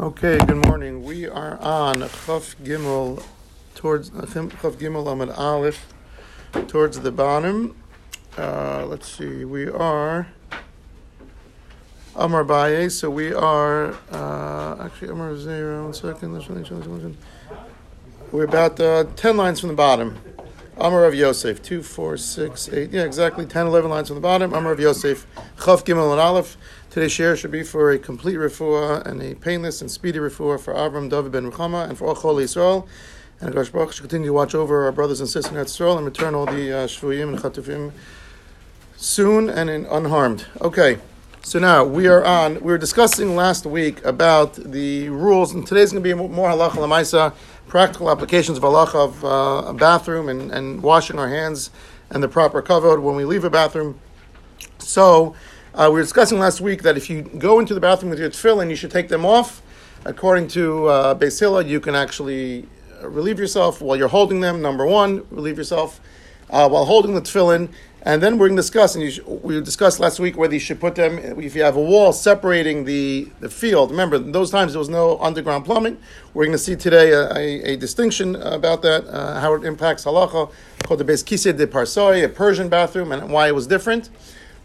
Okay, good morning. We are on Chaf Gimel towards Chaf Gimel Amid Aleph towards the bottom. Uh, let's see. We are Amar Baye. So we are uh, actually Amar Zera. One second. This one. We're about uh, ten lines from the bottom. Amar of Yosef, two, four, six, eight. Yeah, exactly 10, 11 lines from the bottom. Amar of Yosef, Chaf Gimel and Aleph. Today's share should be for a complete refuah and a painless and speedy refuah for Avram, David ben Ruchama, and for all Chol Yisrael. And Gosh Baruch should continue to watch over our brothers and sisters in Israel and return all the uh, Shvuyim and Chatufim soon and in, unharmed. Okay, so now we are on. We were discussing last week about the rules, and today's going to be more halacha lamaisa, practical applications of halacha of uh, a bathroom and, and washing our hands and the proper kavod when we leave a bathroom. So. Uh, we were discussing last week that if you go into the bathroom with your tefillin, you should take them off. According to uh, Beis Hillel, you can actually uh, relieve yourself while you're holding them. Number one, relieve yourself uh, while holding the tefillin. And then we're going to discuss, and sh- we discussed last week whether you should put them, if you have a wall separating the, the field. Remember, those times there was no underground plumbing. We're going to see today a, a, a distinction about that, uh, how it impacts halacha, called the Beis Kisei de Parsoi, a Persian bathroom, and why it was different.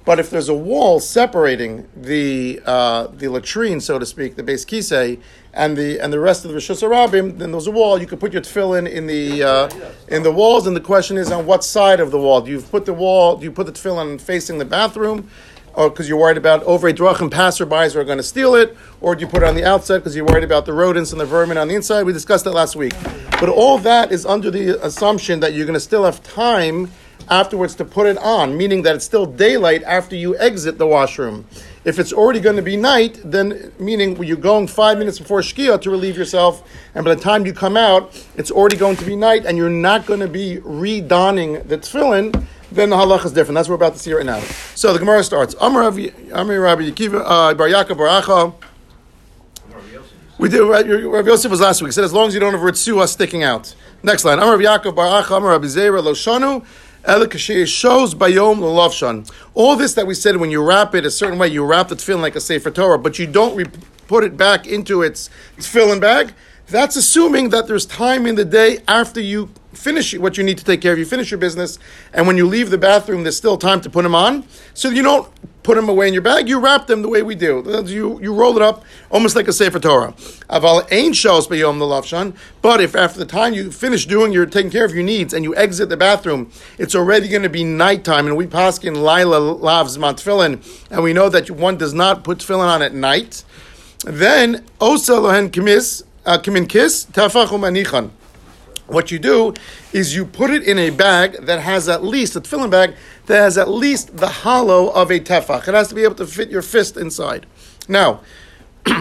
But if there's a wall separating the uh, the latrine, so to speak, the Beis Kisei, and the and the rest of the Rishus Harabim, then there's a wall. You could put your tefillin in the uh, in the walls, and the question is on what side of the wall do you put the wall? Do you put the tefillin facing the bathroom, or because you're worried about over a drachim passerbys are going to steal it, or do you put it on the outside because you're worried about the rodents and the vermin on the inside? We discussed that last week. But all that is under the assumption that you're going to still have time afterwards to put it on, meaning that it's still daylight after you exit the washroom. If it's already going to be night, then meaning you're going five minutes before Shkia to relieve yourself, and by the time you come out, it's already going to be night, and you're not going to be redonning the tefillin, then the halach is different. That's what we're about to see right now. So the Gemara starts. Amar Rabbi Yekiva uh, Bar Yaakov Baracha. We did. Rabbi Yosef was last week. He said, as long as you don't have ritzua sticking out. Next line. Amar Rabbi Yaakov bar Acha. Amar Rabbi Zera Loshanu shows bayom l'lovshan. All this that we said when you wrap it a certain way, you wrap the tefillin like a sefer Torah, but you don't re- put it back into its tefillin bag. That's assuming that there's time in the day after you finish what you need to take care of. You finish your business, and when you leave the bathroom, there's still time to put them on. So you don't put them away in your bag. You wrap them the way we do. You, you roll it up almost like a Sefer Torah. Aval ain't shows beyom the lavshan. But if after the time you finish doing your taking care of your needs and you exit the bathroom, it's already going to be nighttime, and we paskin Laila lavs matfilin, and we know that one does not put tefillin on at night. Then osa lohen kimis uh, kimin kiss tafachum anichan. What you do is you put it in a bag that has at least a tefillin bag that has at least the hollow of a tefach. It has to be able to fit your fist inside. Now,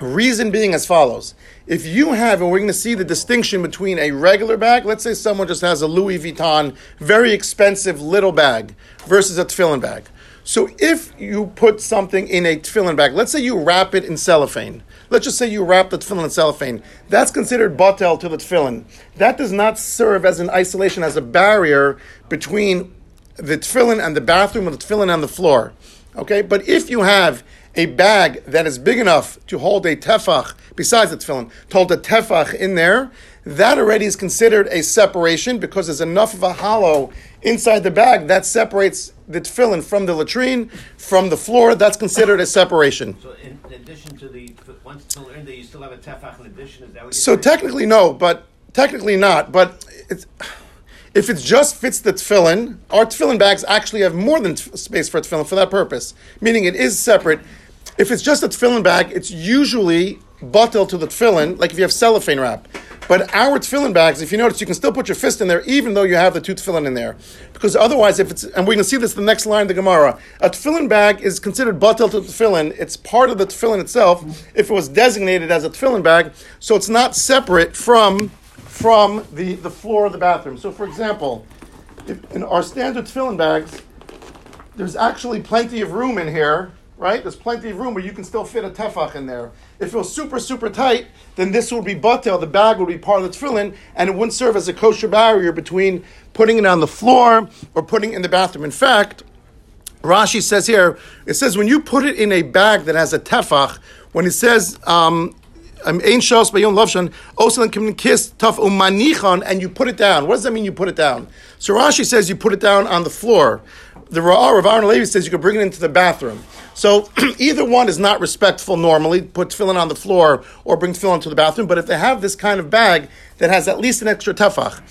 reason being as follows: if you have, and we're going to see the distinction between a regular bag. Let's say someone just has a Louis Vuitton, very expensive little bag, versus a tefillin bag. So if you put something in a tefillin bag, let's say you wrap it in cellophane. Let's just say you wrap the tefillin in cellophane. That's considered batel to the tefillin. That does not serve as an isolation, as a barrier between the tefillin and the bathroom, or the tefillin on the floor. Okay, but if you have a bag that is big enough to hold a tefach, besides the tefillin, to hold a tefach in there, that already is considered a separation because there's enough of a hollow inside the bag that separates the tefillin from the latrine, from the floor. That's considered a separation. So, in, addition to the once it's in there, you still have a tefach in addition. Is that what so technically no, but technically not. But it's, if it just fits the tefillin, our tefillin bags actually have more than t- space for tefillin for that purpose. Meaning it is separate. If it's just a tefillin bag, it's usually bottle to the tefillin, like if you have cellophane wrap. But our tefillin bags, if you notice, you can still put your fist in there, even though you have the two tefillin in there. Because otherwise, if it's, and we're going to see this the next line of the Gemara, a tefillin bag is considered batel to the tefillin. It's part of the tefillin itself, if it was designated as a tefillin bag. So it's not separate from, from the, the floor of the bathroom. So for example, in our standard tefillin bags, there's actually plenty of room in here right? There's plenty of room where you can still fit a tefach in there. If it was super, super tight, then this would be batel, the bag would be part of the tefillin, and it wouldn't serve as a kosher barrier between putting it on the floor or putting it in the bathroom. In fact, Rashi says here, it says when you put it in a bag that has a tefach, when he says, um, Ein shos bayon lovshan, osalan kim kiss tough umanichon, and you put it down. What does that mean? You put it down. So Rashi says you put it down on the floor. The Ra'ar of Aaron Levi says you can bring it into the bathroom. So either one is not respectful normally. Put tefillin on the floor or bring tefillin to the bathroom. But if they have this kind of bag that has at least an extra tefach,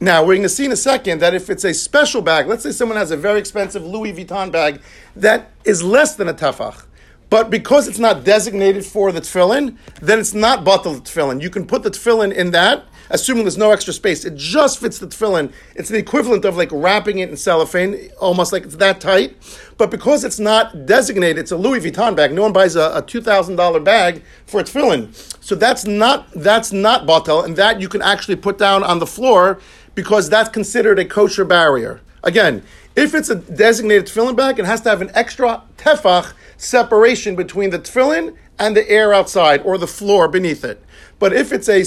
now, we're going to see in a second that if it's a special bag, let's say someone has a very expensive Louis Vuitton bag that is less than a tefach, but because it's not designated for the tefillin, then it's not bottled tefillin. You can put the tefillin in that, assuming there's no extra space. It just fits the tefillin. It's the equivalent of like wrapping it in cellophane, almost like it's that tight. But because it's not designated, it's a Louis Vuitton bag. No one buys a, a two thousand dollar bag for tefillin. So that's not that's not bottle, and that you can actually put down on the floor because that's considered a kosher barrier. Again, if it's a designated tefillin bag, it has to have an extra tefach separation between the tefillin and the air outside or the floor beneath it. But if it's a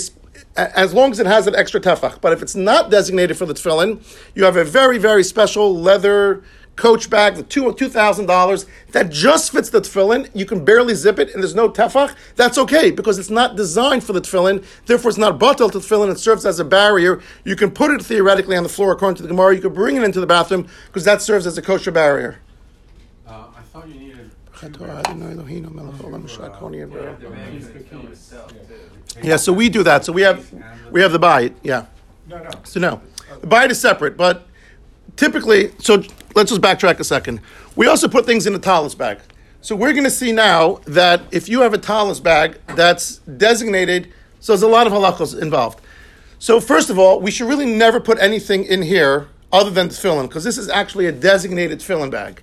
as long as it has an extra tefach, but if it's not designated for the tefillin, you have a very very special leather coach bag, the two two thousand dollars that just fits the tefillin. You can barely zip it, and there's no tefach. That's okay because it's not designed for the tefillin. Therefore, it's not bottled to tefillin. It serves as a barrier. You can put it theoretically on the floor according to the Gemara. You could bring it into the bathroom because that serves as a kosher barrier. Uh, I thought you needed. Yeah, so we do that. So we have we have the bite. Yeah. No, no. So no, the bite is separate, but typically, so let's just backtrack a second. We also put things in the talus bag. So we're going to see now that if you have a talus bag that's designated, so there's a lot of halachos involved. So first of all, we should really never put anything in here other than the tefillin, because this is actually a designated tefillin bag.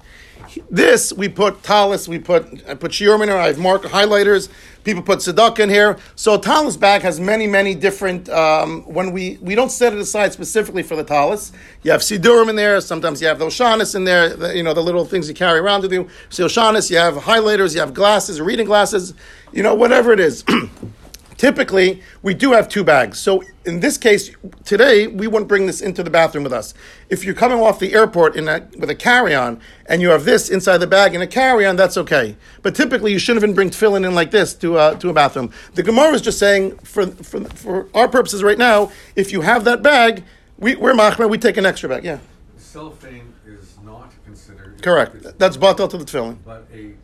This we put talus, we put I put shiur in here. I have mark highlighters. People put tzedakah in here. So a talus bag has many, many different. Um, when we we don't set it aside specifically for the talus, you have sidurim in there. Sometimes you have the oshanis in there. The, you know the little things you carry around with you. So oshanis, you have highlighters, you have glasses, reading glasses. You know whatever it is. Typically, we do have two bags. So in this case, today we wouldn't bring this into the bathroom with us. If you're coming off the airport in a, with a carry-on and you have this inside the bag in a carry-on, that's okay. But typically, you shouldn't even bring tefillin in like this to uh, to a bathroom. The Gemara is just saying, for, for for our purposes right now, if you have that bag, we, we're machmer, we take an extra bag. Yeah, Cellophane is not considered. correct. That's batal to the tefillin. But a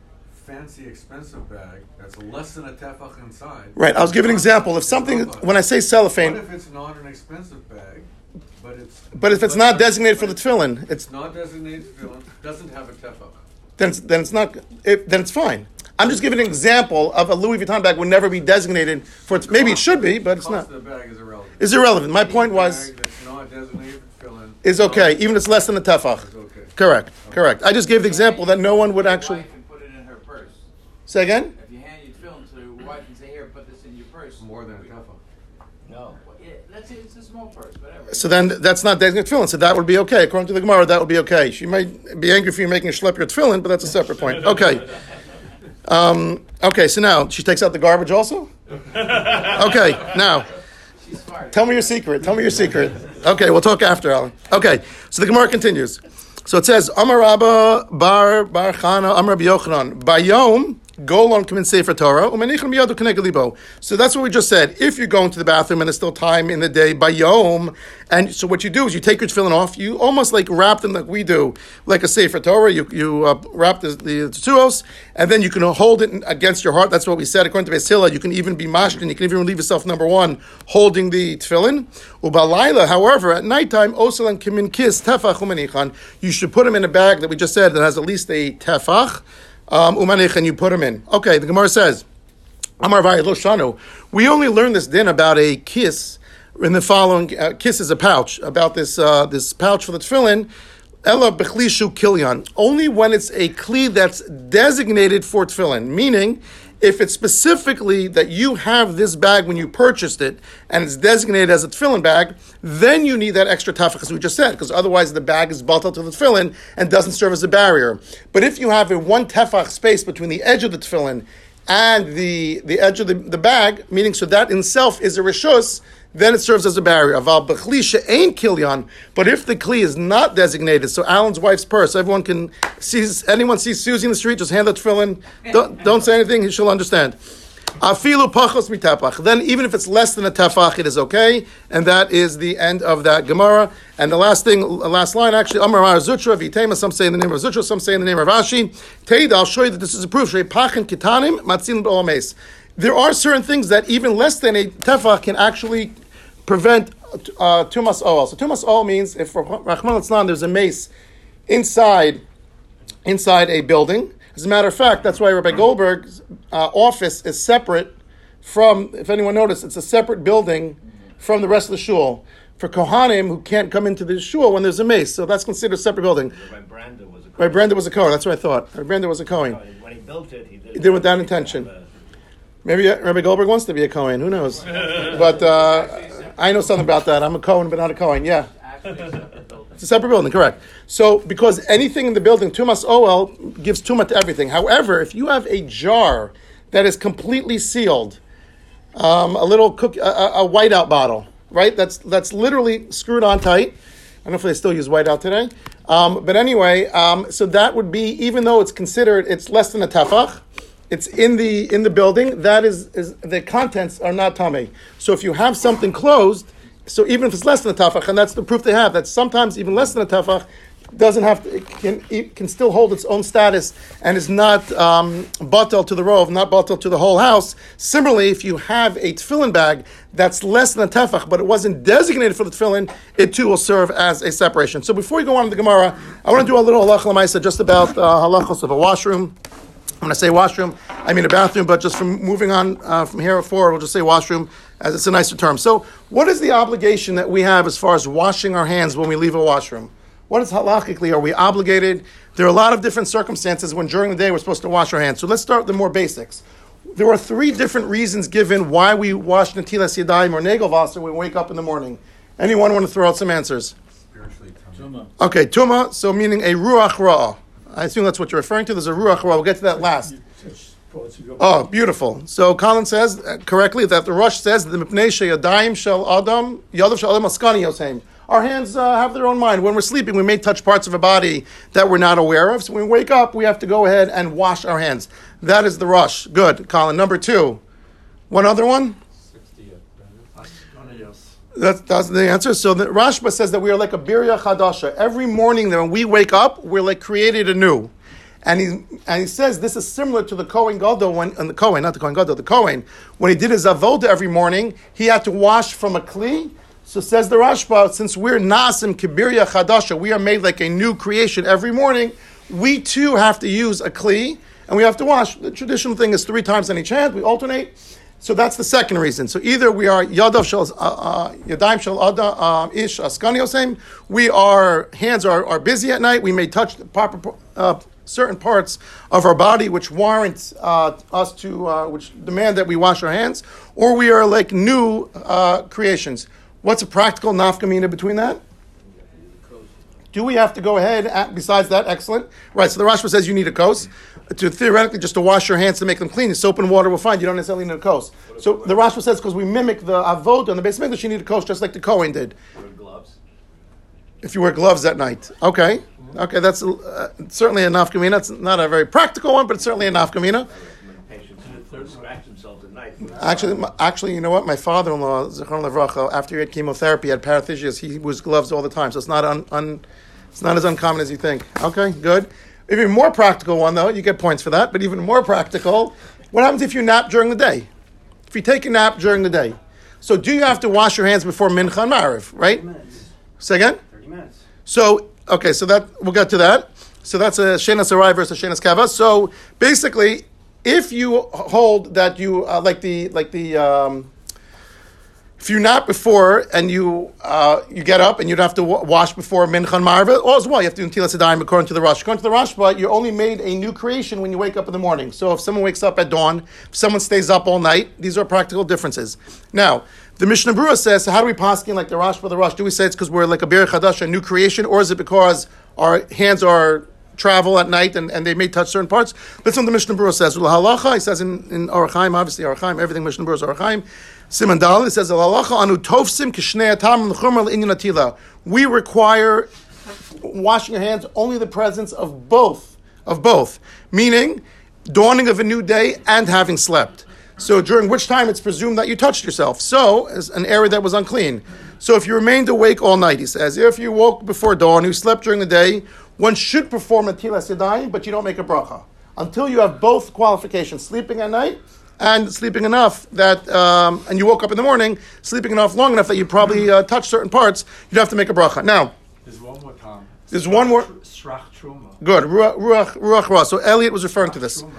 fancy, expensive bag that's less than a tefach inside. Right. I was giving an example. If something, when I say What cellophane, if it's not an expensive bag, but it's. but if it's not designated for the tefillin, it's It's not designated for tefillin, doesn't have a tefach. then it's, then it's not it, then it's fine. I'm just giving an example of a Louis Vuitton bag would never be designated for its, maybe it should be, but it's not. the bag is irrelevant. It's irrelevant. My point was bag That's not designated for is okay, even if it's less than a tefach. okay. Correct, correct. I just gave the example that no one would actually Your wife and put it in her purse. Say again. If you hand your film to your wife and say, "Here, put this in your purse." More than a tefach. No. Well, yeah, let's say it's a small purse, whatever. So then that's not designated tefillin. So that would be okay. According to the Gemara, that would be okay. She might be angry for you making a schlep your tefillin, but that's a separate point. Okay. Um, okay, so now she takes out the garbage also? Okay, now. Tell me your secret. Tell me your secret. Okay, we'll talk after, Alan. Okay, so the Gemara continues. So it says, Amar Rabba bar bar Chana Amar Rabbi Yochanan Bayom Golon come in Sefer Torah. So that's what we just said. If you're going to the bathroom and there's still time in the day, by Yom, and so what you do is you take your tefillin off. You almost like wrap them like we do, like a Sefer Torah. You you uh, wrap the the tzuos, and then you can hold it against your heart. That's what we said according to Beis Hillel. You can even be mashkin. You can even leave yourself number one holding the tefillin. Ubalayla, however, at nighttime, osalan kimin kis tefach. You should put them in a bag that we just said that has at least a tefach um, umanichan. You put them in. Okay, the Gemara says. Amar Vayed Lo Shanu. We only learned this din about a kiss in the following. Uh, kiss is a pouch about this uh, this pouch for the tefillin. Ella bechlishu kilyan. Only when it's a kli that's designated for tefillin, meaning if it's specifically that you have this bag when you purchased it and it's designated as a tefillin bag, then you need that extra tefach, as we just said, because otherwise the bag is bottled to the tefillin and doesn't serve as a barrier. But if you have a one tefach space between the edge of the tefillin and the, the edge of the, the bag, meaning so that in itself is a rishus, then it serves as a barrier. Aval b'chli she'ein kilyan, but if the kli is not designated, so Alan's wife's purse, everyone can sees anyone sees Susie in the street, just hand the tefillin. Don't, don't say anything; she'll understand. Afilu pachos mitepach. Then even if it's less than a tefach, it is okay, and that is the end of that Gemara. And the last thing, last line actually, Amar Mar Zutra v'itema. Some say in the name of Zutra, some say in the name of Rav Ashi. Teid, I'll show you that this is a proof. There are certain things that even less than a tefach can actually prevent uh, tumas oil. So tumas oil means if Rahman al there's a meis inside inside a building. As a matter of fact, that's why Rabbi Goldberg's uh, office is separate from. If anyone noticed, it's a separate building from the rest of the shul for kohanim who can't come into the shul when there's a meis. So that's considered a separate building. Rabbi Branda was a Rabbi Branda was a kohen. That's what I thought. Rabbi Branda was a kohen. When he built it, he did, He did with that intention. Maybe uh, Rabbi Goldberg wants to be a kohen. Who knows? But uh, I know something about that. I'm a Cohen, but not a Cohen. Yeah. It's a separate building, correct. So, because anything in the building, tumas oel, gives tuma to everything. However, if you have a jar that is completely sealed, um, a little cook, a, a whiteout bottle, right? That's that's literally screwed on tight. I don't know if they still use whiteout today, um, but anyway, um, so that would be even though it's considered it's less than a tefach, it's in the in the building. That is is the contents are not tummy. So if you have something closed, so even if it's less than a tefach, and that's the proof they have that sometimes even less than a tefach doesn't have to, it can it can still hold its own status and is not um, batel to the rove, not batel to the whole house. Similarly, if you have a tefillin bag that's less than a tefach, but it wasn't designated for the tefillin, it too will serve as a separation. So before we go on to the Gemara, I want to do a little halach lamaisa just about uh, halachos of a washroom. When I say washroom, I mean a bathroom, but just from moving on uh, from here forward, we'll just say washroom as it's a nicer term. So, what is the obligation that we have as far as washing our hands when we leave a washroom? What is halachically are we obligated? There are a lot of different circumstances when during the day we're supposed to wash our hands. So let's start with the more basics. There are three different reasons given why we wash natilas yadayim or nagelvasser when we wake up in the morning. Anyone want to throw out some answers? Spiritually tummy. Okay, tuma, so meaning a ruach ra'ah. I assume that's what you're referring to. There's a ruach ra'ah. We'll get to that last. Oh, beautiful. So Colin says uh, correctly that the Rosh says the mipnei sheyadayim shel adam yadav shel adam askani yoseim. Our hands uh, have their own mind. When we're sleeping, we may touch parts of a body that we're not aware of. So when we wake up, we have to go ahead and wash our hands. That is the Rosh. Good, Colin. Number two. One other one? That's, that's the answer. So the Rashba says that we are like a birya chadasha. Every morning that when we wake up, we're like created anew. And he, and he says this is similar to the Kohen Gadol when and the Kohen, not the Kohen Gadol, the Kohen when he did his avoda every morning, he had to wash from a kli. So says the Rashba, since we're nasim kibirya chadasha, we are made like a new creation every morning. We too have to use a kli, and we have to wash. The traditional thing is three times on each hand. We alternate. So that's the second reason. So either we are yadav shel uh, uh, yadayim shel ada um, ish askani osem. We are hands are, are busy at night. We may touch proper uh, certain parts of our body which warrant uh, us to uh, which demand that we wash our hands, or we are like new uh, creations. What's a practical nafkamina between that? Do we have to go ahead? At, besides that, excellent. Right. So the Rashba says you need a kos to theoretically just to wash your hands to make them clean. Soap and water will find you don't necessarily need a kos. So the Rashba says because we mimic the avod on the base English, you need a kos just like the Kohen did. Gloves. If you wear gloves at night, okay, okay, that's uh, certainly a nafkamina. It's not a very practical one, but it's certainly a nafkamina. Actually, actually, you know what? My father-in-law, Zichron Levracha, after he had chemotherapy, had paresthesias. He was gloves all the time, so it's not un, un, it's not as uncommon as you think. Okay, good. Even more practical one though, you get points for that. But even more practical, what happens if you nap during the day? If you take a nap during the day, so do you have to wash your hands before mincha and mariv? Right? 30 minutes. Say again. 30 minutes. So okay, so that we'll get to that. So that's a shenas arai versus a shenas kava. So basically, if you hold that you uh, like the like the um, if you're not before and you uh, you get up and you'd have to wa- wash before mincha and marva, all as well. You have to do ntilas yadayim according to the Rosh. According to the Rosh, but you're only made a new creation when you wake up in the morning. So if someone wakes up at dawn, if someone stays up all night, these are practical differences. Now. The Mishnah Berurah says, so how do we paskin like the Rosh for the Rosh? Do we say it's because we're like a Bir Chadash, a new creation, or is it because our hands are travel at night and, and they may touch certain parts. That's what the Mishnah Berurah says. He says in, in Orachaim, obviously Orachaim, everything Mishnah Berurah is Orachaim. Simon Dal, it says, anu. We require washing your hands only the presence of both, of both, meaning dawning of a new day and having slept. So during which time it's presumed that you touched yourself. So, as an area that was unclean. So if you remained awake all night, he says, if you woke before dawn, you slept during the day, one should perform a tilas yadayim, but you don't make a bracha until you have both qualifications: sleeping at night and sleeping enough that, um, and you woke up in the morning, sleeping enough long enough that you probably uh, touched certain parts. You'd have to make a bracha. Now, There's one more time. There's one more- Srach Truma. good ruach ruach, ruach ra. So Elliot was referring to this. Truma.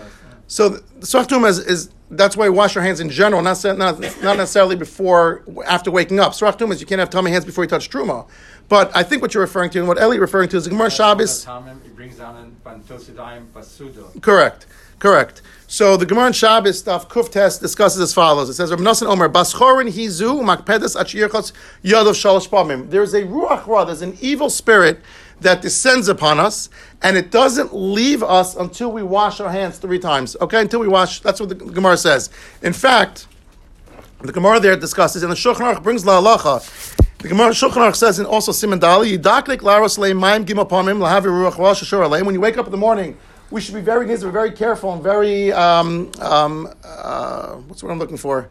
So the Srach is, is that's why you wash your hands in general, not, not, not necessarily before after waking up. Srach Tumah is you can't have tummy hands before you touch truma. But I think what you're referring to and what Elliot referring to is the Gemara Shabbos. Tamim, It brings down in Bantosidayim Basudo. Correct, correct. So the Gemara Shabbos stuff Kuf test discusses as follows. It says Rav Nosson Omer Baschorin Hizu Makpedes Achiyachos Yadav Shalosh Pamim. There's a ruach ra. There's an evil spirit that descends upon us, and it doesn't leave us until we wash our hands three times. Okay, until we wash. That's what the Gemara says. In fact, the Gemara there discusses, and the Shulchan Aruch brings la halacha. The Gemara Shulchan Aruch says, and also Simon Dali, Yidaklik laros le'mayim gim apamim lahavi ruach ashur. When you wake up in the morning, we should be very, very careful and very, um, um, uh, what's what I'm looking for?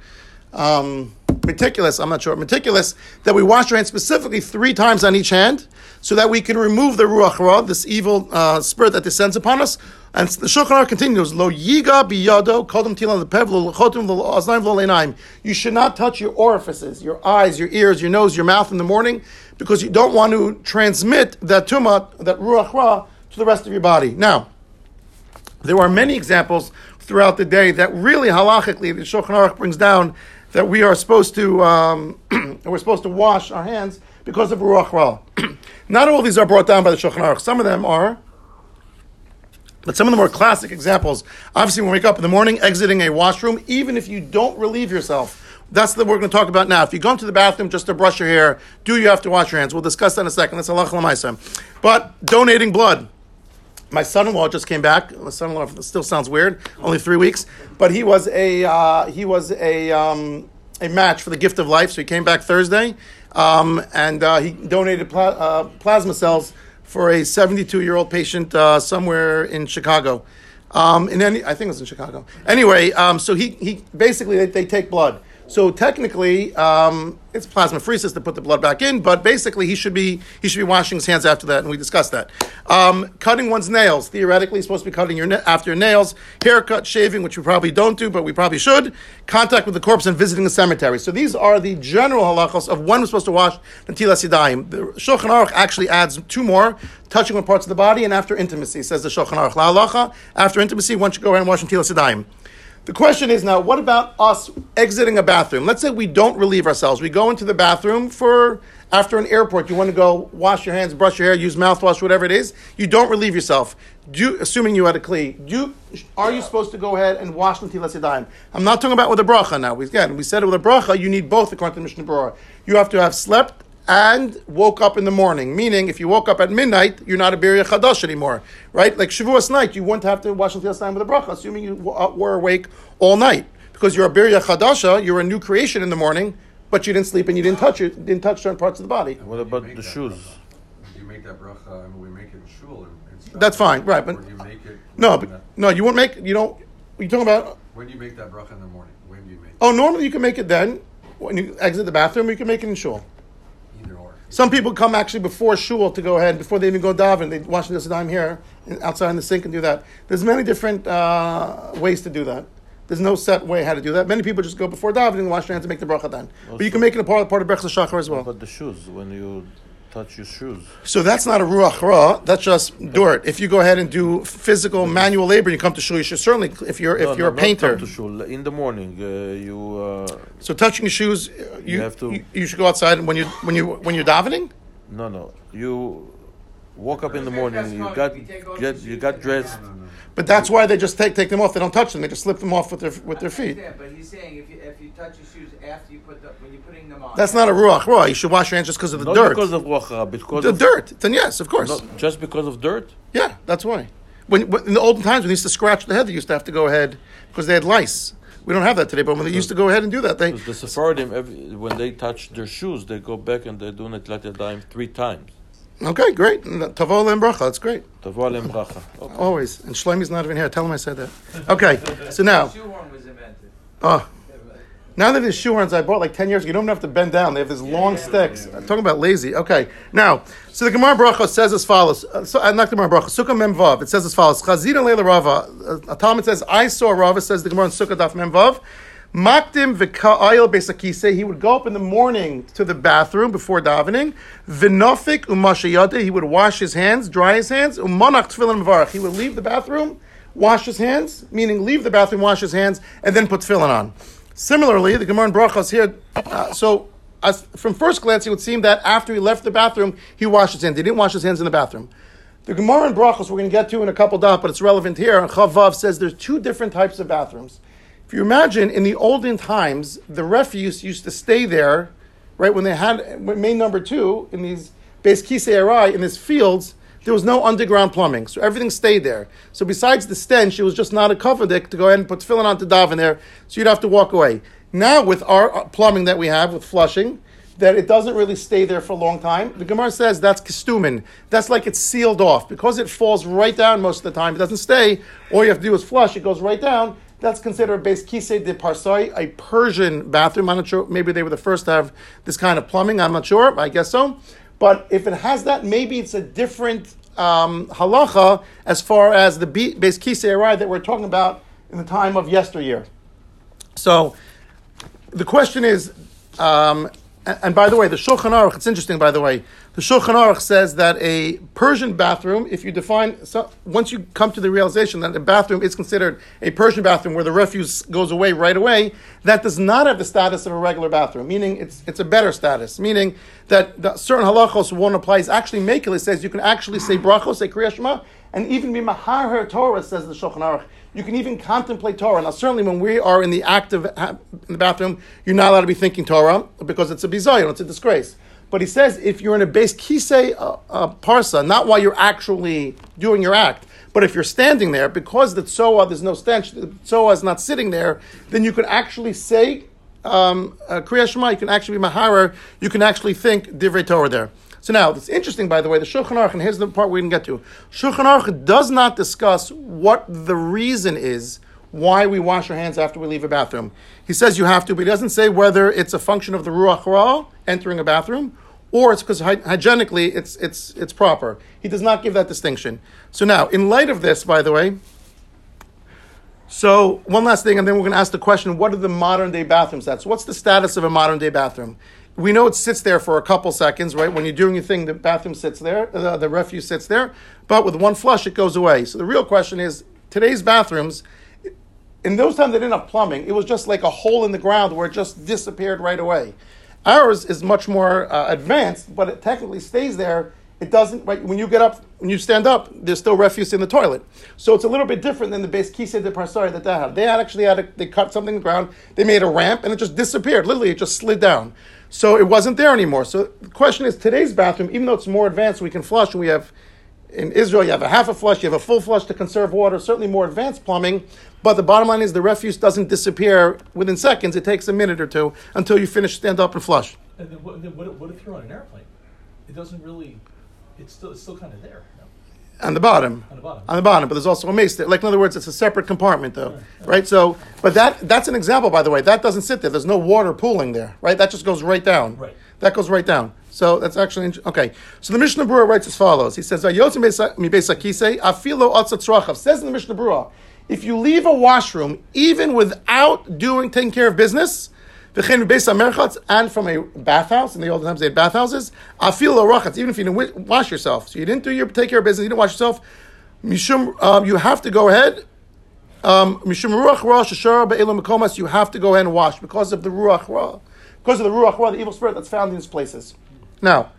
Um, meticulous, I'm not sure, meticulous, that we wash our hands specifically three times on each hand, so that we can remove the ruach ra, this evil uh, spirit that descends upon us. And the Shulchan continues, Lo yiga biyado kodem tilan lepev lo chotim lo aznaim. You should not touch your orifices, your eyes, your ears, your nose, your mouth in the morning, because you don't want to transmit that tumah, that ruach ra, to the rest of your body. Now, there are many examples throughout the day that really halachically the Shulchan Aruch brings down that we are supposed to um, we're supposed to wash our hands because of ruach ra. Not all these are brought down by the Shulchan Aruch. Some of them are, but some of the more classic examples. Obviously, when we wake up in the morning, exiting a washroom, even if you don't relieve yourself. That's the we're going to talk about now. If you go into the bathroom just to brush your hair, do you have to wash your hands? We'll discuss that in a second. That's Allah Lamaisa. But donating blood. My son-in-law just came back. My son-in-law still sounds weird. Only three weeks, but he was a uh, he was a um, a match for the gift of life. So he came back Thursday, um, and uh, he donated pla- uh, plasma cells for a 72 year old patient uh, somewhere in Chicago. Um, in any, I think it was in Chicago. Anyway, um, so he he basically they, they take blood. So technically, um, it's plasmapheresis to put the blood back in, but basically he should be he should be washing his hands after that, and we discussed that. Um, cutting one's nails theoretically supposed to be cutting your na- after your nails. Haircut, shaving, which we probably don't do, but we probably should. Contact with the corpse and visiting the cemetery. So these are the general halachos of when we're supposed to wash natilas yadayim. The Shulchan Aruch actually adds two more: touching with parts of the body and after intimacy. Says the Shulchan Aruch. La halacha after intimacy, one should go ahead and wash yadayim. The question is now, what about us exiting a bathroom? Let's say we don't relieve ourselves. We go into the bathroom for after an airport. You want to go wash your hands, brush your hair, use mouthwash, whatever it is. You don't relieve yourself. Do assuming you had a kli, do are you supposed to go ahead and wash natilas yadayim? I'm not talking about with a bracha now. We, again, we said it with a bracha. You need both according to Mishnah Berurah. You have to have slept and woke up in the morning. Meaning, if you woke up at midnight, you're not a Birya Chadash anymore, right? Like Shavuos night, you wouldn't have to wash until time with a bracha, assuming you uh, were awake all night. Because you're a Birya Chadasha, you're a new creation in the morning, but you didn't sleep and you didn't touch it, didn't touch certain parts of the body. What about the shoes? bracha. You make that bracha, I mean, we make it in shul and, and. That's fine, right, but- Or you make it? No, but, that- no, you won't make, you don't, you're talking about, When do you make that bracha in the morning? When do you make it? oh, normally you can make it then, when you exit the bathroom, you can make it in shul. Some people come actually before shul to go ahead, before they even go daven, they wash this dime here, outside in the sink and do that. There's many different uh, ways to do that. There's no set way how to do that. Many people just go before davening and wash their hands and make the bracha then. But you can make it a part, part of brachas shachar as well. But the shoes, when you touch your shoes. So that's not a ruach ra. That's just dirt. If you go ahead and do physical manual labor, and you come to shul. You should certainly, if you're if No, you're no, a not painter, come to shul. In the morning, uh, you. Uh, so touching your shoes, uh, you, You have to- you, you should go outside when you when you when you're davening. no, no. You woke up in the morning, you got You get you got dressed. But that's why they just take take them off. They don't touch them. They just slip them off with their with their feet. understand, But he's saying if you, if you touch your shoes after you put the, when you're putting them on. That's not a ruach ra. You should wash your hands just because of the Not dirt. because of wacha, uh, because the of dirt. Then yes, of course. not just because of dirt. Yeah, that's why. When, when in the olden times when they used to scratch the head, they used to have to go ahead because they had lice. We don't have that today, but when they used to go ahead and do that, they The Sephardim, every, when they touch their shoes, they go back and they do Netilat Yadayim three times. okay, great. Tavol and bracha, that's great. Tavua Alem bracha. Okay. Always. And Shlomi's not even here. Tell him I said that. Okay, so now, Shoehorn was invented. oh, now that his shoehorns I bought like 10 years ago, you don't even have to bend down. They have these long sticks. I'm talking about lazy. Okay, now, so the Gemara Bracha says as follows. Uh, so, uh, not the Gemara Bracha, Sukkah Memvav. It says as follows. Chazina Leila Rava. Uh, a Talmud says, I saw Rava, says the Gemara in Sukkah Daf Mem Vav. Makdim v'ka'ayil besakise. He would go up in the morning to the bathroom before davening. V'nofik umashayade. He would wash his hands, dry his hands. Umanach tefillin mevarach. He would leave the bathroom, wash his hands, meaning leave the bathroom, wash his hands, and then put tefillin on. Similarly, the Gemara in Brachos here. Uh, so, as, from first glance, it would seem that after he left the bathroom, he washed his hands. He didn't wash his hands in the bathroom. The Gemara in Brachos we're going to get to in a couple dot, but it's relevant here. And Chavav says there's two different types of bathrooms. If you imagine, in the olden times, the refuse used to stay there, right? When they had main number two in these base kisei in these fields, there was no underground plumbing, so everything stayed there. So besides the stench, it was just not a covenant to go ahead and put tefillin on to daven there, so you'd have to walk away. Now with our uh, plumbing that we have with flushing, that it doesn't really stay there for a long time. The Gemara says that's kestumin. That's like it's sealed off because it falls right down most of the time. It doesn't stay. All you have to do is flush. It goes right down. That's considered a base de parsai, a Persian bathroom. I'm not sure. Maybe they were the first to have this kind of plumbing. I'm not sure. I guess so. But if it has that, maybe it's a different um, halacha as far as the base kisei that we're talking about in the time of yesteryear. So the question is, um, and, and by the way, the Shulchan Aruch, it's interesting, by the way, the Shulchan Aruch says that a Persian bathroom, if you define, so, once you come to the realization that a bathroom is considered a Persian bathroom where the refuse goes away right away, that does not have the status of a regular bathroom, meaning it's, it's a better status, meaning that the certain halachos one applies, actually Mekele says you can actually say brachos, say Kriya Shema, and even be Mahar Torah, says the Shulchan Aruch. You can even contemplate Torah. Now, certainly when we are in the act of in the bathroom, you're not allowed to be thinking Torah because it's a bizayon, it's a disgrace. But he says if you're in a base kisei uh, uh, parsa, not while you're actually doing your act, but if you're standing there, because the tzoa, there's no stench, the tzoa is not sitting there, then you can actually say um, uh, Kriya Shema, you can actually be Maharer, you can actually think Divrei Torah there. So now, it's interesting, by the way, the Shulchan Aruch, and here's the part we didn't get to. Shulchan Aruch does not discuss what the reason is why we wash our hands after we leave a bathroom. He says you have to, but he doesn't say whether it's a function of the Ruach Ra, entering a bathroom, or it's because hy- hygienically it's, it's, it's proper. He does not give that distinction. So now, in light of this, by the way, so one last thing, and then we're going to ask the question: What are the modern day bathrooms? That's What's the status of a modern day bathroom? We know it sits there for a couple seconds, right? When you're doing your thing, the bathroom sits there, uh, the refuse sits there, but with one flush, it goes away. So the real question is: Today's bathrooms, in those times they didn't have plumbing. It was just like a hole in the ground where it just disappeared right away. Ours is much more uh, advanced, but it technically stays there. It doesn't. Right, when you get up, when you stand up, there's still refuse in the toilet. So it's a little bit different than the base kise de parsari that they had. They had actually had a, they cut something in the ground. They made a ramp, and it just disappeared. Literally, it just slid down. So it wasn't there anymore. So the question is, today's bathroom, even though it's more advanced, we can flush, and we have in Israel, you have a half a flush, you have a full flush to conserve water, certainly more advanced plumbing. But the bottom line is the refuse doesn't disappear within seconds. It takes a minute or two until you finish, stand up, and flush. And then what, then what, what if you're on an airplane? It doesn't really. It's still it's still kind of there. On the bottom. On the bottom. On the bottom, but there's also a mace there. Like in other words, it's a separate compartment, though, right? So, but that that's an example, by the way. That doesn't sit there. There's no water pooling there, right? That just goes right down. Right. That goes right down. So that's actually okay. So the Mishnah Berurah writes as follows. He says, "Vayotzim beisa- mi beis hakisei, afilo atzat tzrachav." Says in the Mishnah Berurah, if you leave a washroom, even without doing taking care of business, and from a bathhouse, in the olden times they had bathhouses, afilo even if you didn't wash yourself, so you didn't do your take care of business, you didn't wash yourself, um, you have to go ahead. Um, mishum you have to go ahead and wash because of the ruach ra, because of the ruach ra, the evil spirit that's found in these places. Now,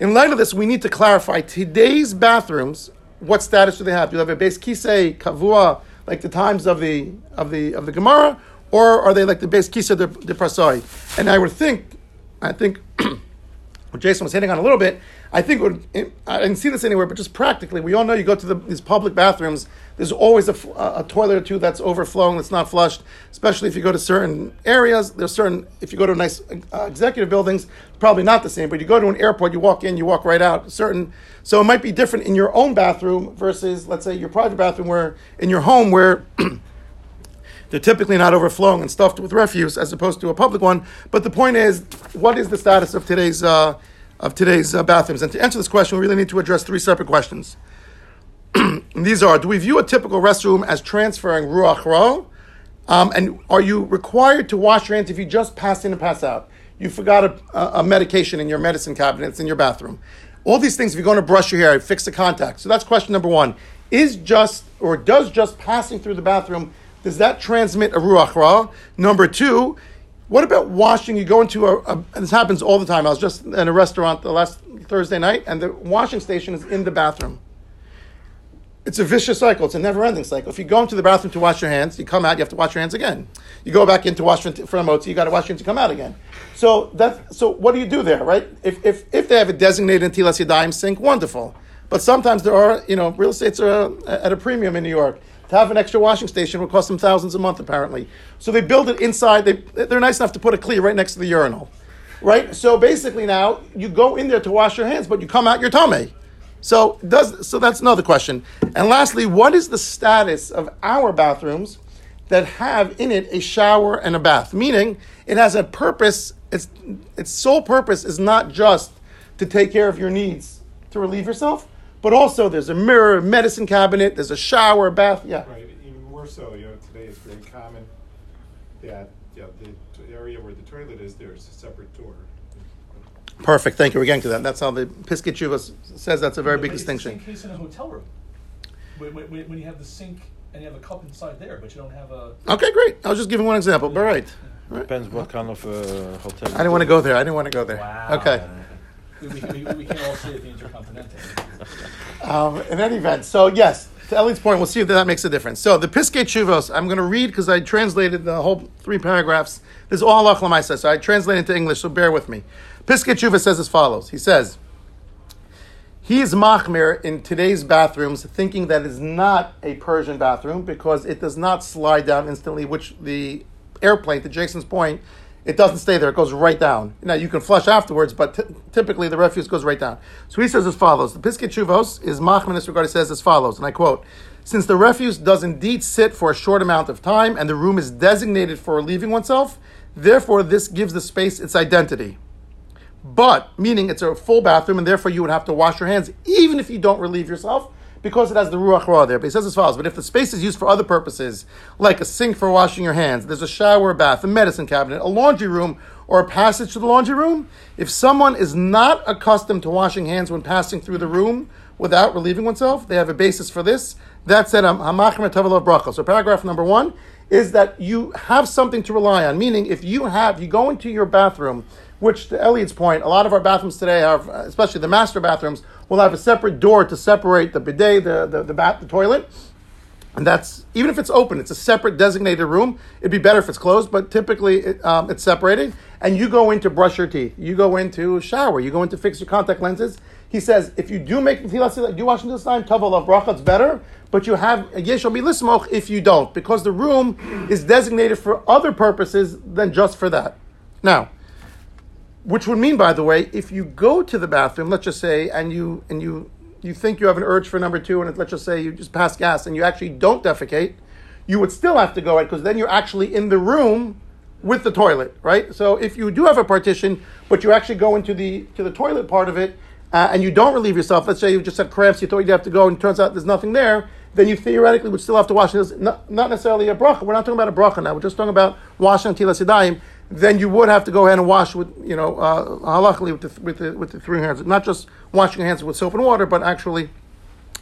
In light of this, we need to clarify today's bathrooms. What status do they have? Do they have a base kisei kavua like the times of the of the of the Gemara, or are they like the base kisei de, de prasoi? And I would think, I think what Jason was hitting on a little bit. I think would, I didn't see this anywhere, but just practically, we all know you go to the, these public bathrooms. There's always a toilet or two that's overflowing, that's not flushed. Especially if you go to certain areas. There's certain. If you go to nice uh, executive buildings, probably not the same. But you go to an airport, you walk in, you walk right out. Certain. So it might be different in your own bathroom versus, let's say, your private bathroom, where in your home where. They're typically not overflowing and stuffed with refuse as opposed to a public one. But the point is, what is the status of today's uh, of today's uh, bathrooms? And to answer this question, we really need to address three separate questions. these are: Do we view a typical restroom as transferring ruach ra? Um, and are you required to wash your hands if you just pass in and pass out? You forgot a, a, a medication in your medicine cabinet. It's in your bathroom. All these things. If you're going to brush your hair, fix the contact. So that's question number one: Is just or does just passing through the bathroom does that transmit a ruach ra? Number two, what about washing? You go into a, a this happens all the time. I was just in a restaurant the last Thursday night, and the washing station is in the bathroom. It's a vicious cycle. It's a never-ending cycle. If you go into the bathroom to wash your hands, you come out, you have to wash your hands again. You go back in to wash for a motzi, you got to wash your hands to come out again. So that so what do you do there, right? If if, if they have a designated Tilas Yadayim sink, wonderful. But sometimes there are, you know, real estates are uh, at a premium in New York. To have an extra washing station would cost them thousands a month, apparently. So they build it inside. They, they're nice enough to put a clear right next to the urinal, right? So basically, now you go in there to wash your hands, but you come out your tummy. So does so that's another question. And lastly, what is the status of our bathrooms that have in it a shower and a bath? Meaning, it has a purpose. Its its sole purpose is not just to take care of your needs to relieve yourself, but also there's a mirror, medicine cabinet, there's a shower, bath. Yeah. Right, even more so, you know, today it's very common that, you know, the area where the toilet is, there's a separate door. Perfect. Thank you. We're getting to that. That's how the Pisket Tshuva says that's a very big distinction. It's the same case in a hotel room. When, when, when when you have the sink and you have a cup inside there, but you don't have a. Okay, great. I was just giving one example, but right. Depends what kind of uh, hotel. I didn't want to go there. I didn't want to go there. Wow. Okay. We, all Intercontinental. Um, in any event, so yes, to Ellie's point, we'll see if that makes a difference. So the Piskei Chuvos, I'm going to read because I translated the whole three paragraphs. This is all halach lamaisa, so I translated into English, so bear with me. Piskei Chuvah says as follows. He says, he is machmir in today's bathrooms, thinking that is not a Persian bathroom because it does not slide down instantly, which the airplane, to Jason's point, it doesn't stay there. It goes right down. Now, you can flush afterwards, but t- typically the refuse goes right down. So he says as follows. The Piskei Chuvos is machmir in this regard. He says as follows, and I quote, Since the refuse does indeed sit for a short amount of time and the room is designated for relieving oneself, therefore this gives the space its identity but meaning it's a full bathroom, and therefore you would have to wash your hands even if you don't relieve yourself because it has the ruach ra there. But he says as follows: But if the space is used for other purposes, like a sink for washing your hands, there's a shower, a bath, a medicine cabinet, a laundry room, or a passage to the laundry room, if someone is not accustomed to washing hands when passing through the room without relieving oneself, they have a basis for this. That said, um, hamachmer tavalov bracha. So paragraph number one is that you have something to rely on. Meaning, if you have, you go into your bathroom which to Elliot's point, a lot of our bathrooms today have, especially the master bathrooms, will have a separate door to separate the bidet, the, the, the, bath, the toilet. And that's, even if it's open, it's a separate designated room. It'd be better if it's closed, but typically it, um, it's separated. And you go in to brush your teeth. You go in to shower. You go in to fix your contact lenses. He says, if you do make you wash this time, tavel of bracha, it's better. But you have yeshal milismoch if you don't, because the room is designated for other purposes than just for that. Now, which would mean, by the way, if you go to the bathroom, let's just say, and you and you you think you have an urge for number two, and it, let's just say you just pass gas and you actually don't defecate, you would still have to go out because then you're actually in the room with the toilet, right? So if you do have a partition, but you actually go into the to the toilet part of it, uh, and you don't relieve yourself, let's say you just had cramps, you thought you'd have to go, and it turns out there's nothing there, then you theoretically would still have to wash. Not, not necessarily a bracha. We're not talking about a bracha now. We're just talking about washing tilas yadayim then you would have to go ahead and wash with, you know, uh, halachically with the, with, the, with the three hands. Not just washing your hands with soap and water, but actually.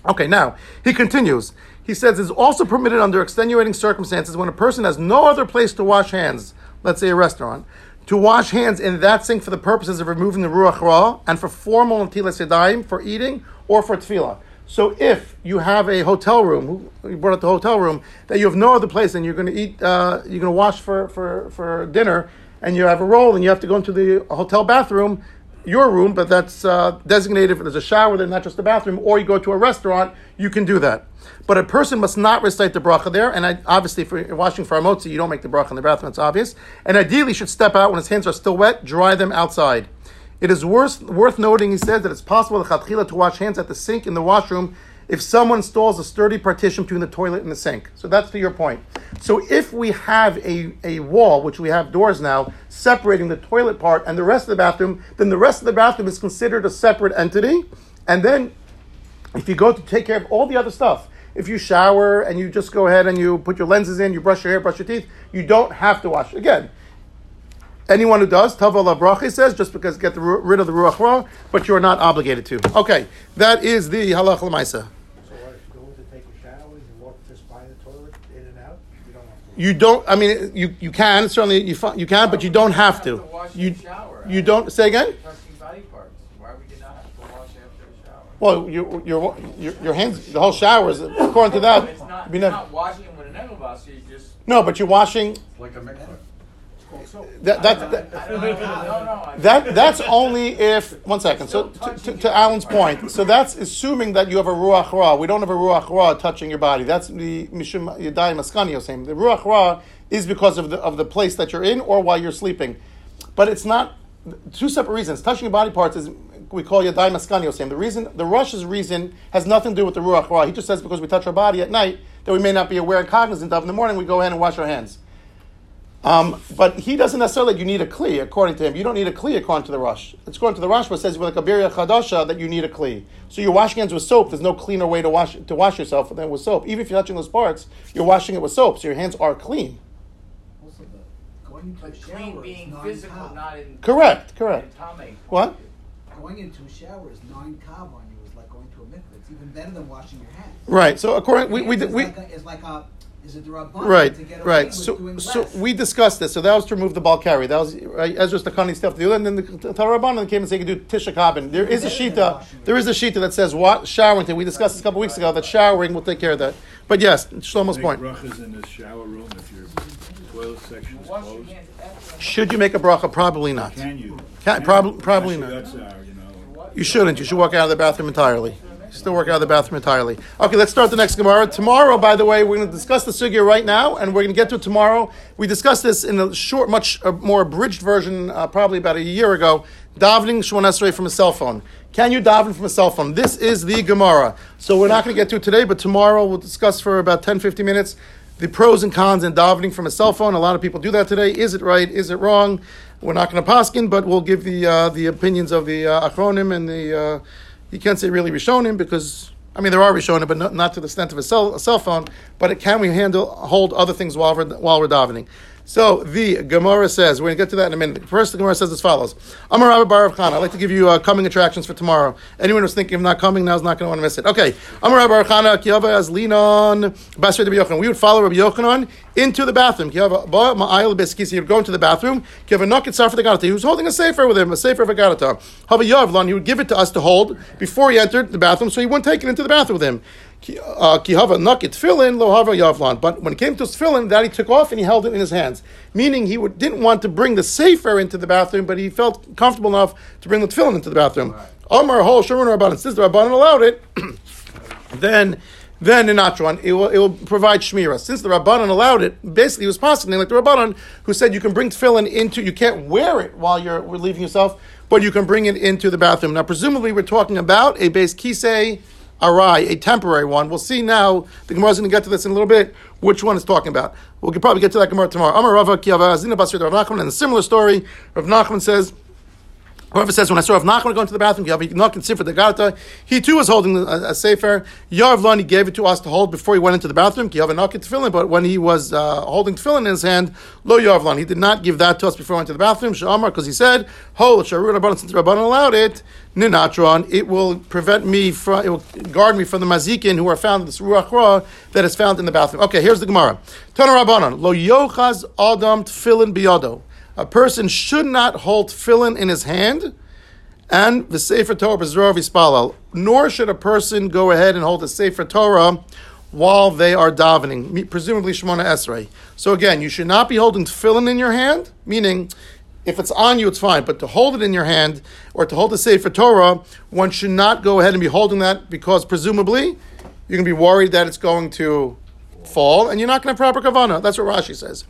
Okay, now, he continues. He says it's also permitted under extenuating circumstances when a person has no other place to wash hands, let's say a restaurant, to wash hands in that sink for the purposes of removing the ruach ra and for formal netilas yadayim for eating or for tefillah. So if you have a hotel room, you brought up the hotel room that you have no other place and you're going to eat, uh, you're going to wash for, for, for dinner, and you have a roll and you have to go into the hotel bathroom, your room, but that's uh, designated for there's a shower there, not just a bathroom, or you go to a restaurant, you can do that. But a person must not recite the bracha there, and I, obviously, you're washing for a motzi, you don't make the bracha in the bathroom, it's obvious. And ideally, should step out when his hands are still wet, dry them outside. It is worth, worth noting, he says, that it's possible to wash hands at the sink in the washroom if someone installs a sturdy partition between the toilet and the sink. So that's to your point. So if we have a, a wall, which we have doors now, separating the toilet part and the rest of the bathroom, then the rest of the bathroom is considered a separate entity. And then if you go to take care of all the other stuff, if you shower and you just go ahead and you put your lenses in, you brush your hair, brush your teeth, you don't have to wash. Again, anyone who does, Tavala Bracha says, just because get the, rid of the Ruach Ra, but you're not obligated to. Okay, that is the Halacha L'maaseh. So what, you go to take a shower, and you walk just by the toilet, in and out, you don't have to. You don't, I mean, you, you can, certainly you, fi- you can, but you don't have to. You, in the shower. you don't, say again? Touching body parts. Why would you not have to wash after the shower? Well, your, your, your, your hands, the whole shower is, according to that, It's not, I mean, it's that- not washing with an engelbasser, you just. no, but you're washing, Like a mikveh. That, that, that, That that's only if one second. So to, to, to Alan's point, so that's assuming that you have a ruach ra. We don't have a ruach ra touching your body. That's the mishum yadai maskani same. The ruach ra is because of the of the place that you're in or while you're sleeping, but it's not two separate reasons. Touching your body parts is we call yadai maskani same. The reason the Rosh's reason has nothing to do with the ruach ra. He just says because we touch our body at night that we may not be aware and cognizant of. In the morning we go ahead and wash our hands. Um, but he doesn't necessarily you need a kli, according to him. You don't need a kli according to the Rosh. It's according to the Rosh, but says with a kabiria chadasha that you need a kli. So you're washing hands with soap. There's no cleaner way to wash to wash yourself than with soap. Even if you're touching those parts, you're washing it with soap, so your hands are clean. Also, the, going into But shower clean being nine physical, kav. not in. Correct, correct. in. What? Going into a shower is nine kav on you, is like going to a mikveh. It's even better than washing your hands. Right. So according we we, Hands we is like a, is like a is it the rabbanon Right, to get away right. with So, doing so less. we discussed this. So that was to remove the baal keri. That was right, Ezra's the cunning stuff to do. And then the Tarabban came and said you can do Tisha Kabin. There is a shita. There is a shita that says what showering. We discussed this a couple weeks ago that showering will take care of that. But yes, Shlomo's Make point. brachas in the shower room if your toilet section is closed. Should you make a bracha? Probably not. Can you? Can- prob- probably Actually, not. That's our, you know. You shouldn't. You should walk out of the bathroom entirely. Still work out of the bathroom entirely. Okay, let's start the next Gemara. Tomorrow, by the way, we're going to discuss the sugya right now, and we're going to get to it tomorrow. We discussed this in a short, much uh, more abridged version, uh, probably about a year ago. Davening Shemon Esrei from a cell phone. Can you daven from a cell phone? This is the Gemara. So we're not going to get to it today, but tomorrow we'll discuss for about 10, 15 minutes the pros and cons in davening from a cell phone. A lot of people do that today. Is it right? Is it wrong? We're not going to paskin, but we'll give the uh, the opinions of the uh, achronim and the. Uh, you can't say really rishonim because I mean there are rishonim, but not, not to the extent of a cell, a cell phone. But it, can we handle hold other things while we're while we're davening? So the Gemara says we're going to get to that in a minute. First, the Gemara says as follows: Amar Rabba bar bar Chana. I'd like to give you uh, coming attractions for tomorrow. Anyone who's thinking of not coming now is not going to want to miss it. Okay, Amar Rabba bar bar Chana. Kiyava as linon basra Rabbi Yochanan. We would follow Rabbi Yochanan into the bathroom. Kiyava ba ma'ayil beskisi. He would go into the bathroom. Kiyava knock it for the gadata. He was holding a sefer with him, a sefer of a. Hava yavlan. He would give it to us to hold before he entered the bathroom, so he wouldn't take it into the bathroom with him. Uh, Kihava nukit tefillin lo hava yavlan. But when it came to tefillin, that he took off and he held it in his hands, meaning he would, didn't want to bring the sefer into the bathroom, but he felt comfortable enough to bring the tefillin into the bathroom. Omar hol shurun rabbanon. Since the rabbanon allowed it, then then in Atron, it will, it will provide shmira. Since the Rabbanon allowed it, basically it was possible, like the Rabbanon who said you can bring tefillin into, you can't wear it while you're relieving yourself, but you can bring it into the bathroom. Now, presumably, we're talking about a base kisei arai, a temporary one. We'll see now. The Gemara is going to get to this in a little bit. Which one is talking about? We'll probably get to that Gemara tomorrow. Amar Rava Kiyava Zina Basir Rav Nachman, and a similar story. Rav Nachman says. Whoever says, when I saw Rav Nachman go into the bathroom, the Gata, he too was holding a, a Sefer. Yarvlan, he gave it to us to hold before he went into the bathroom. Tefillin, but when he was uh, holding tefillin in his hand, lo Yarvlan, he did not give that to us before he went to the bathroom. Because he said, Hol, Sharur Rabbanon, since Rabbanon allowed it, Ninatron, it will prevent me from, it will guard me from the mazikin who are found in this Ruach Ra that is found in the bathroom. Okay, here's the Gemara. Tana Rabbanon, lo yochaz adam tefillin biyado. A person should not hold tefillin in his hand, and the Sefer Torah b'zror v'spalal. Nor should a person go ahead and hold a Sefer Torah while they are davening, presumably Shemona Esrei. So again, you should not be holding tefillin in your hand, meaning if it's on you, it's fine. But to hold it in your hand or to hold the Sefer Torah, one should not go ahead and be holding that because presumably you're going to be worried that it's going to fall and you're not going to have proper kavana. That's what Rashi says.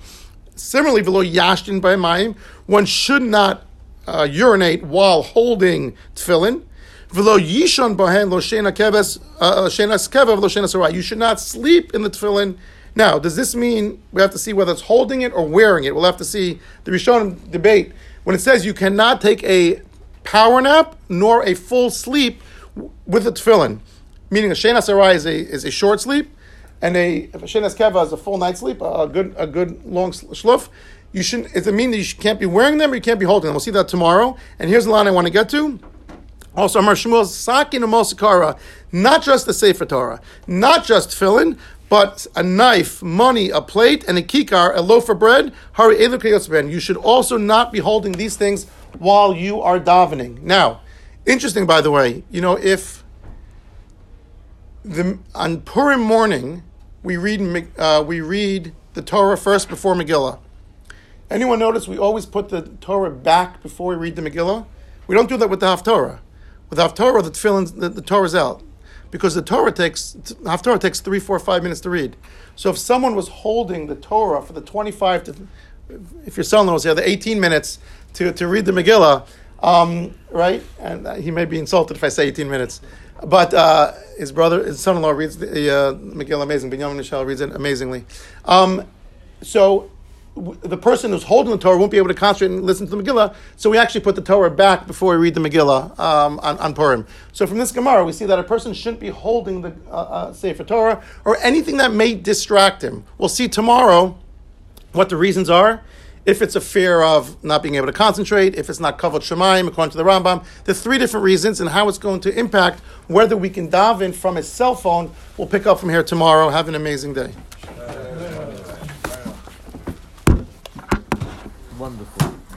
Similarly, below yashtin by mayim, one should not uh, urinate while holding tefillin. V'lo yishon bahen lo shena keves uh, shenas kevev lo shenas. You should not sleep in the tefillin. Now, does this mean we have to see whether it's holding it or wearing it? We'll have to see the Rishonim debate when it says you cannot take a power nap nor a full sleep with the tefillin. Meaning a shenas arai is a is a short sleep, and a if a shenas keva is a full night's sleep, a good a good long shluf. You shouldn't. Does it mean that you can't be wearing them or you can't be holding them? We'll see that tomorrow. And here's the line I want to get to. Also, Amar Shmuel Sakin and Mosakara, not just the Sefer Torah, not just tefillin, but a knife, money, a plate, and a kikar, a loaf of bread. Hari You should also not be holding these things while you are davening. Now, interesting, by the way, you know, if the on Purim morning we read uh, we read the Torah first before Megillah. Anyone notice we always put the Torah back before we read the Megillah? We don't do that with the Haftorah. With the Haftorah, the tefillin, the, the Torah's out. Because the Torah takes, Haftorah takes three, four, five minutes to read. So if someone was holding the Torah for the 25 to, if your son was here, the 18 minutes to, to read the Megillah, um, right? And he may be insulted if I say 18 minutes. But uh, his brother, his son-in-law reads the uh, Megillah amazing. Binyamin Michel reads it amazingly. Um, so the person who's holding the Torah won't be able to concentrate and listen to the Megillah. So we actually put the Torah back before we read the Megillah um, on, on Purim. So from this Gemara, we see that a person shouldn't be holding the uh, uh, Sefer Torah or anything that may distract him. We'll see tomorrow what the reasons are. If it's a fear of not being able to concentrate, if it's not kavod shemaim, according to the Rambam, the three different reasons and how it's going to impact whether we can daven from a cell phone. We'll pick up from here tomorrow. Have an amazing day. Wonderful.